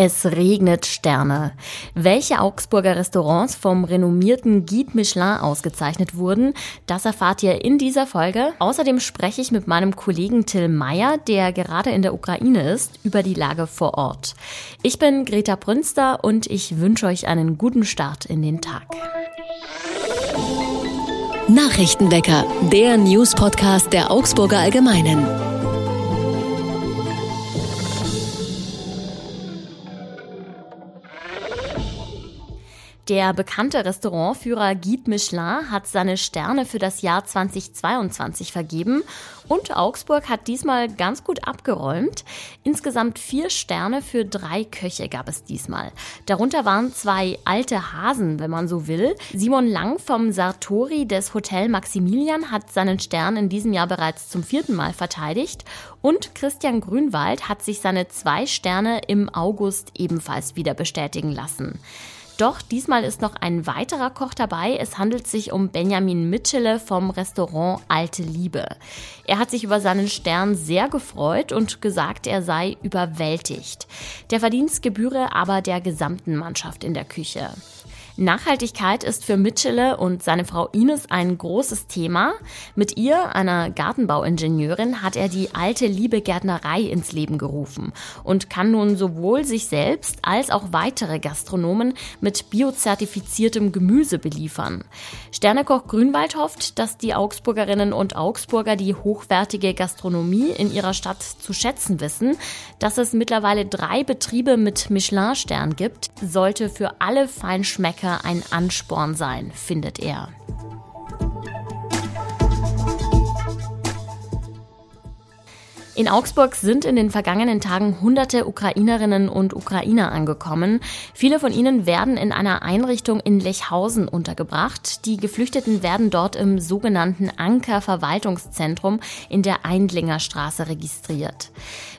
Es regnet Sterne. Welche Augsburger Restaurants vom renommierten Guide Michelin ausgezeichnet wurden, das erfahrt ihr in dieser Folge. Außerdem spreche ich mit meinem Kollegen Till Meyer, der gerade in der Ukraine ist, über die Lage vor Ort. Ich bin Greta Brünster und ich wünsche euch einen guten Start in den Tag. Nachrichtenwecker, der News-Podcast der Augsburger Allgemeinen. Der bekannte Restaurantführer Guide Michelin hat seine Sterne für das Jahr 2022 vergeben und Augsburg hat diesmal ganz gut abgeräumt. Insgesamt vier Sterne für drei Köche gab es diesmal. Darunter waren zwei alte Hasen, wenn man so will. Simon Lang vom Sartori des Hotel Maximilian hat seinen Stern in diesem Jahr bereits zum vierten Mal verteidigt und Christian Grünwald hat sich seine zwei Sterne im August ebenfalls wieder bestätigen lassen. Doch diesmal ist noch ein weiterer Koch dabei. Es handelt sich um Benjamin Mitchelle vom Restaurant Alte Liebe. Er hat sich über seinen Stern sehr gefreut und gesagt, er sei überwältigt. Der Verdienst gebühre aber der gesamten Mannschaft in der Küche. Nachhaltigkeit ist für Mitchelle und seine Frau Ines ein großes Thema. Mit ihr, einer Gartenbauingenieurin, hat er die alte Liebe Gärtnerei ins Leben gerufen und kann nun sowohl sich selbst als auch weitere Gastronomen mit biozertifiziertem Gemüse beliefern. Sternekoch Grünwald hofft, dass die Augsburgerinnen und Augsburger die hochwertige Gastronomie in ihrer Stadt zu schätzen wissen. Dass es mittlerweile drei Betriebe mit Michelin-Stern gibt, sollte für alle Feinschmecker Politiker ein Ansporn sein, findet er. In Augsburg sind in den vergangenen Tagen hunderte Ukrainerinnen und Ukrainer angekommen. Viele von ihnen werden in einer Einrichtung in Lechhausen untergebracht. Die Geflüchteten werden dort im sogenannten Anker Verwaltungszentrum in der Eindlinger Straße registriert.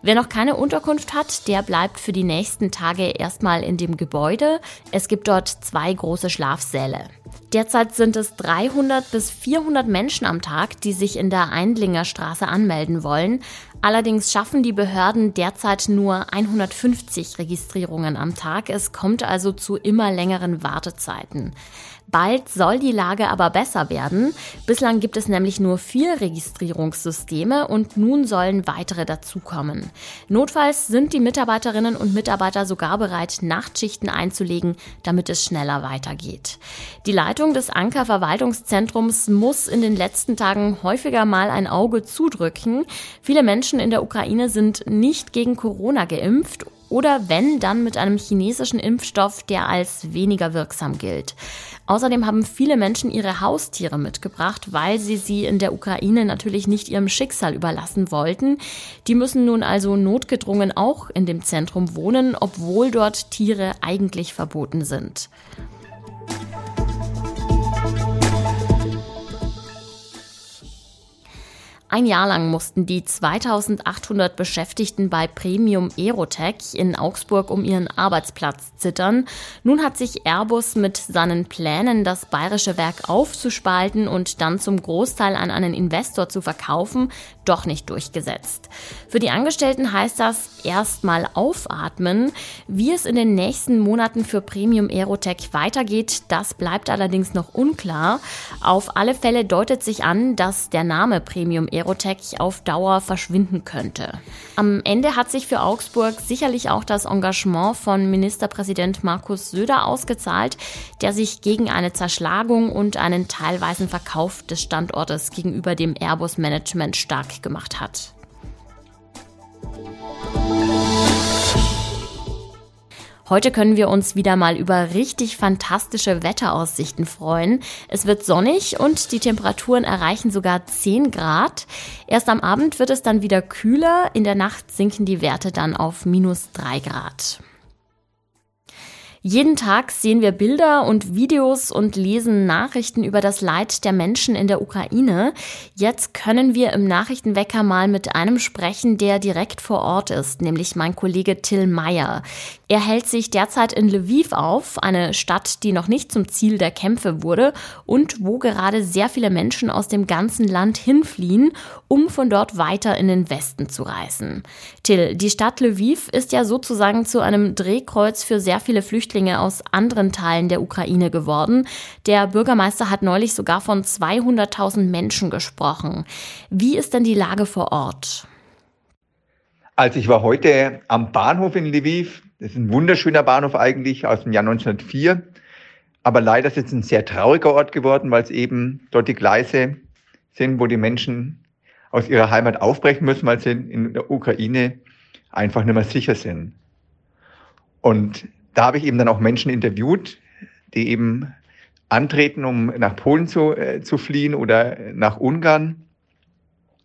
Wer noch keine Unterkunft hat, der bleibt für die nächsten Tage erstmal in dem Gebäude. Es gibt dort zwei große Schlafsäle. Derzeit sind es 300 bis 400 Menschen am Tag, die sich in der Eindlinger Straße anmelden wollen. Allerdings schaffen die Behörden derzeit nur 150 Registrierungen am Tag. Es kommt also zu immer längeren Wartezeiten. Bald soll die Lage aber besser werden. Bislang gibt es nämlich nur vier Registrierungssysteme und nun sollen weitere dazukommen. Notfalls sind die Mitarbeiterinnen und Mitarbeiter sogar bereit, Nachtschichten einzulegen, damit es schneller weitergeht. Die Leitung des Anker Verwaltungszentrums muss in den letzten Tagen häufiger mal ein Auge zudrücken. Viele Menschen in der Ukraine sind nicht gegen Corona geimpft oder wenn, dann mit einem chinesischen Impfstoff, der als weniger wirksam gilt. Außerdem haben viele Menschen ihre Haustiere mitgebracht, weil sie sie in der Ukraine natürlich nicht ihrem Schicksal überlassen wollten. Die müssen nun also notgedrungen auch in dem Zentrum wohnen, obwohl dort Tiere eigentlich verboten sind. Ein Jahr lang mussten die 2800 Beschäftigten bei Premium Aerotech in Augsburg um ihren Arbeitsplatz zittern. Nun hat sich Airbus mit seinen Plänen, das bayerische Werk aufzuspalten und dann zum Großteil an einen Investor zu verkaufen, doch nicht durchgesetzt. Für die Angestellten heißt das erstmal aufatmen. Wie es in den nächsten Monaten für Premium Aerotech weitergeht, das bleibt allerdings noch unklar. Auf alle Fälle deutet sich an, dass der Name Premium Aerotech auf Dauer verschwinden könnte. Am Ende hat sich für Augsburg sicherlich auch das Engagement von Ministerpräsident Markus Söder ausgezahlt, der sich gegen eine Zerschlagung und einen teilweisen Verkauf des Standortes gegenüber dem Airbus-Management stark gemacht hat. Heute können wir uns wieder mal über richtig fantastische Wetteraussichten freuen. Es wird sonnig und die Temperaturen erreichen sogar 10 Grad. Erst am Abend wird es dann wieder kühler. In der Nacht sinken die Werte dann auf minus 3 Grad. Jeden Tag sehen wir Bilder und Videos und lesen Nachrichten über das Leid der Menschen in der Ukraine. Jetzt können wir im Nachrichtenwecker mal mit einem sprechen, der direkt vor Ort ist, nämlich mein Kollege Till Meyer. Er hält sich derzeit in Lviv auf, eine Stadt, die noch nicht zum Ziel der Kämpfe wurde und wo gerade sehr viele Menschen aus dem ganzen Land hinfliehen, um von dort weiter in den Westen zu reisen. Till, die Stadt Lviv ist ja sozusagen zu einem Drehkreuz für sehr viele Flüchtlinge Flüchtlinge aus anderen Teilen der Ukraine geworden. Der Bürgermeister hat neulich sogar von 200.000 Menschen gesprochen. Wie ist denn die Lage vor Ort? Also ich war heute am Bahnhof in Lviv. Das ist ein wunderschöner Bahnhof eigentlich aus dem Jahr 1904. Aber leider ist es ein sehr trauriger Ort geworden, weil es eben dort die Gleise sind, wo die Menschen aus ihrer Heimat aufbrechen müssen, weil sie in der Ukraine einfach nicht mehr sicher sind. Und da habe ich eben dann auch Menschen interviewt, die eben antreten, um nach Polen zu, äh, zu fliehen oder nach Ungarn.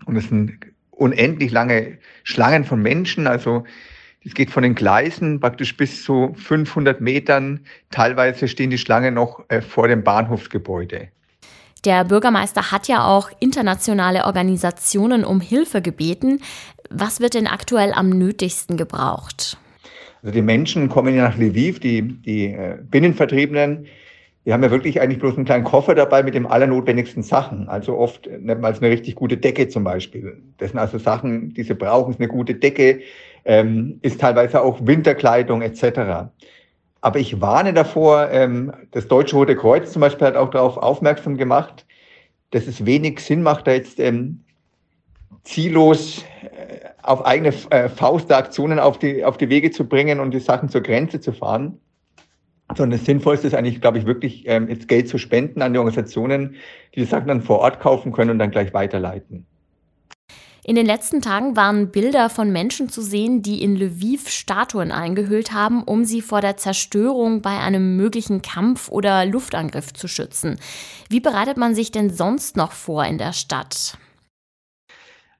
Und es sind unendlich lange Schlangen von Menschen. Also es geht von den Gleisen praktisch bis zu 500 Metern. Teilweise stehen die Schlangen noch äh, vor dem Bahnhofsgebäude. Der Bürgermeister hat ja auch internationale Organisationen um Hilfe gebeten. Was wird denn aktuell am nötigsten gebraucht? Also die Menschen kommen ja nach Lviv, die, die äh, Binnenvertriebenen, die haben ja wirklich eigentlich bloß einen kleinen Koffer dabei mit den allernotwendigsten Sachen. Also oft nennt man es eine richtig gute Decke zum Beispiel. Das sind also Sachen, die sie brauchen, ist eine gute Decke, ähm, ist teilweise auch Winterkleidung etc. Aber ich warne davor, ähm, das Deutsche Rote Kreuz zum Beispiel hat auch darauf aufmerksam gemacht, dass es wenig Sinn macht, da jetzt ähm, ziellos äh, auf eigene äh, Faust Aktionen auf die, auf die Wege zu bringen und die Sachen zur Grenze zu fahren. Sondern das Sinnvollste ist eigentlich, glaube ich, wirklich ähm, jetzt Geld zu spenden an die Organisationen, die die Sachen dann vor Ort kaufen können und dann gleich weiterleiten. In den letzten Tagen waren Bilder von Menschen zu sehen, die in Lviv Statuen eingehüllt haben, um sie vor der Zerstörung bei einem möglichen Kampf oder Luftangriff zu schützen. Wie bereitet man sich denn sonst noch vor in der Stadt?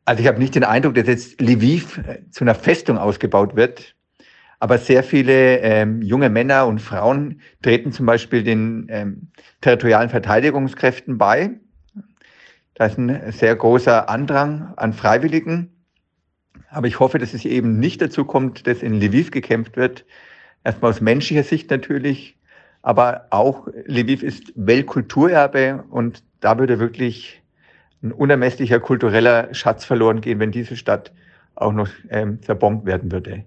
Also ich habe nicht den Eindruck, dass jetzt Lviv äh, zu einer Festung ausgebaut wird, aber sehr viele ähm, junge Männer und Frauen treten zum Beispiel den ähm, territorialen Verteidigungskräften bei. Da ist ein sehr großer Andrang an Freiwilligen. Aber ich hoffe, dass es eben nicht dazu kommt, dass in Lviv gekämpft wird. Erstmal aus menschlicher Sicht natürlich, aber auch Lviv ist Weltkulturerbe und da würde wirklich ein unermesslicher kultureller Schatz verloren gehen, wenn diese Stadt auch noch ähm, zerbombt werden würde.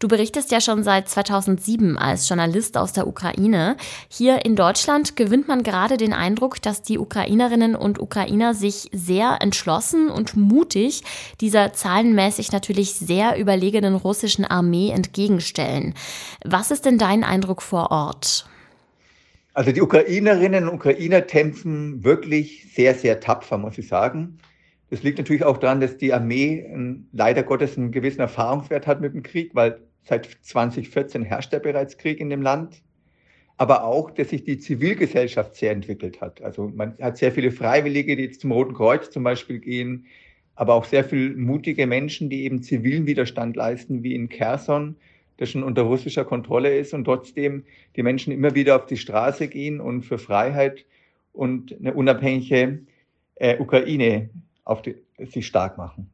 Du berichtest ja schon seit 2007 als Journalist aus der Ukraine. Hier in Deutschland gewinnt man gerade den Eindruck, dass die Ukrainerinnen und Ukrainer sich sehr entschlossen und mutig dieser zahlenmäßig natürlich sehr überlegenen russischen Armee entgegenstellen. Was ist denn dein Eindruck vor Ort? Also die Ukrainerinnen und Ukrainer kämpfen wirklich sehr, sehr tapfer, muss ich sagen. Das liegt natürlich auch daran, dass die Armee leider Gottes einen gewissen Erfahrungswert hat mit dem Krieg, weil seit 2014 herrscht ja bereits Krieg in dem Land. Aber auch, dass sich die Zivilgesellschaft sehr entwickelt hat. Also man hat sehr viele Freiwillige, die jetzt zum Roten Kreuz zum Beispiel gehen, aber auch sehr viele mutige Menschen, die eben zivilen Widerstand leisten, wie in Kherson, das schon unter russischer Kontrolle ist und trotzdem die Menschen immer wieder auf die Straße gehen und für Freiheit und eine unabhängige äh, Ukraine auf die, sich stark machen.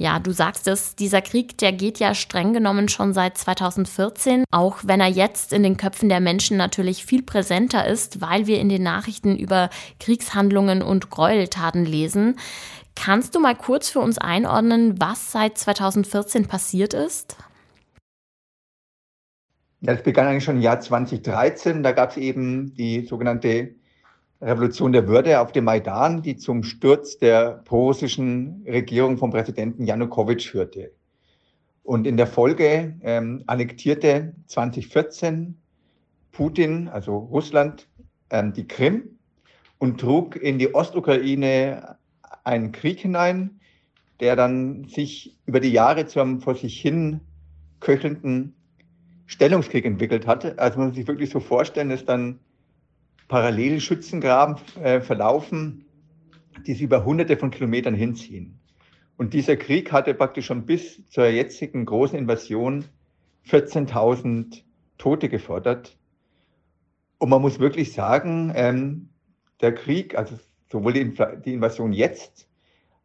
Ja, du sagst es, dieser Krieg, der geht ja streng genommen schon seit 2014, auch wenn er jetzt in den Köpfen der Menschen natürlich viel präsenter ist, weil wir in den Nachrichten über Kriegshandlungen und Gräueltaten lesen. Kannst du mal kurz für uns einordnen, was seit 2014 passiert ist? Ja, das begann eigentlich schon im Jahr 2013. Da gab es eben die sogenannte Revolution der Würde auf dem Maidan, die zum Sturz der prorussischen Regierung vom Präsidenten Janukowitsch führte. Und in der Folge ähm, annektierte 2014 Putin, also Russland, ähm, die Krim und trug in die Ostukraine einen Krieg hinein, der dann sich über die Jahre zu einem vor sich hin köchelnden Stellungskrieg entwickelt hatte. Also man muss sich wirklich so vorstellen, dass dann parallel Schützengraben äh, verlaufen, die sich über hunderte von Kilometern hinziehen. Und dieser Krieg hatte praktisch schon bis zur jetzigen großen Invasion 14.000 Tote gefordert. Und man muss wirklich sagen, ähm, der Krieg, also sowohl die, die, Invasion jetzt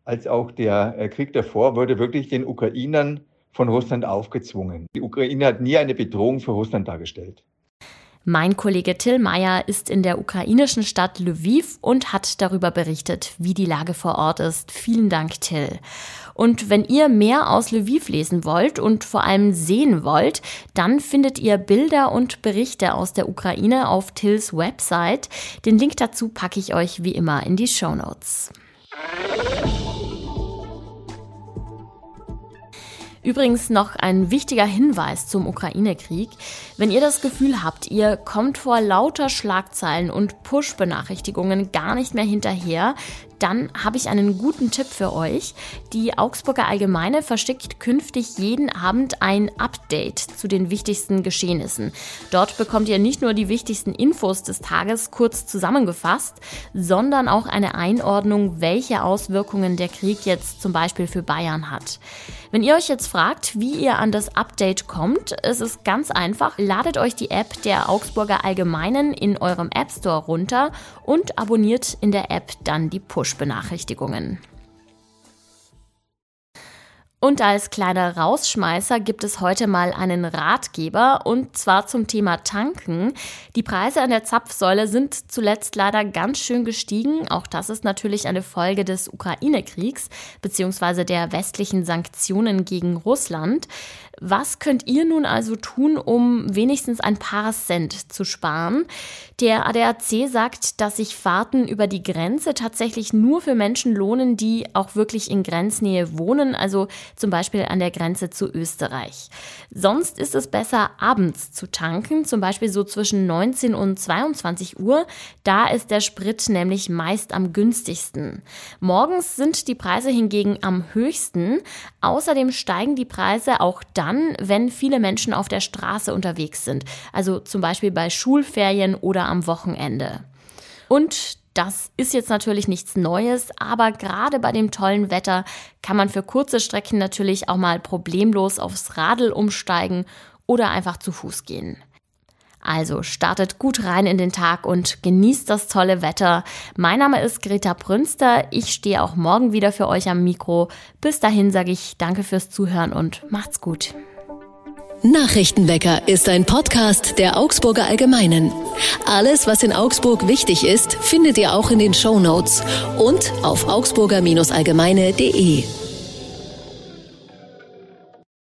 als auch der äh, Krieg davor, wurde wirklich den Ukrainern von Russland aufgezwungen. Die Ukraine hat nie eine Bedrohung für Russland dargestellt. Mein Kollege Till Meyer ist in der ukrainischen Stadt Lviv und hat darüber berichtet, wie die Lage vor Ort ist. Vielen Dank, Till. Und wenn ihr mehr aus Lviv lesen wollt und vor allem sehen wollt, dann findet ihr Bilder und Berichte aus der Ukraine auf Tills Website. Den Link dazu packe ich euch wie immer in die Show Notes. Übrigens noch ein wichtiger Hinweis zum Ukraine-Krieg. Wenn ihr das Gefühl habt, ihr kommt vor lauter Schlagzeilen und Push-Benachrichtigungen gar nicht mehr hinterher, dann habe ich einen guten Tipp für euch. Die Augsburger Allgemeine verschickt künftig jeden Abend ein Update zu den wichtigsten Geschehnissen. Dort bekommt ihr nicht nur die wichtigsten Infos des Tages kurz zusammengefasst, sondern auch eine Einordnung, welche Auswirkungen der Krieg jetzt zum Beispiel für Bayern hat. Wenn ihr euch jetzt fragt, wie ihr an das Update kommt, ist es ganz einfach. Ladet euch die App der Augsburger Allgemeinen in eurem App Store runter und abonniert in der App dann die Push-Benachrichtigungen. Und als kleiner Rausschmeißer gibt es heute mal einen Ratgeber und zwar zum Thema Tanken. Die Preise an der Zapfsäule sind zuletzt leider ganz schön gestiegen. Auch das ist natürlich eine Folge des Ukraine-Kriegs bzw. der westlichen Sanktionen gegen Russland. Was könnt ihr nun also tun, um wenigstens ein paar Cent zu sparen? Der ADAC sagt, dass sich Fahrten über die Grenze tatsächlich nur für Menschen lohnen, die auch wirklich in Grenznähe wohnen, also zum Beispiel an der Grenze zu Österreich. Sonst ist es besser, abends zu tanken, zum Beispiel so zwischen 19 und 22 Uhr. Da ist der Sprit nämlich meist am günstigsten. Morgens sind die Preise hingegen am höchsten. Außerdem steigen die Preise auch dann, wenn viele Menschen auf der Straße unterwegs sind, also zum Beispiel bei Schulferien oder am Wochenende. Und das ist jetzt natürlich nichts Neues, aber gerade bei dem tollen Wetter kann man für kurze Strecken natürlich auch mal problemlos aufs Radl umsteigen oder einfach zu Fuß gehen. Also startet gut rein in den Tag und genießt das tolle Wetter. Mein Name ist Greta Brünster. Ich stehe auch morgen wieder für euch am Mikro. Bis dahin sage ich danke fürs Zuhören und macht's gut. Nachrichtenwecker ist ein Podcast der Augsburger Allgemeinen. Alles, was in Augsburg wichtig ist, findet ihr auch in den Show Notes und auf augsburger-allgemeine.de.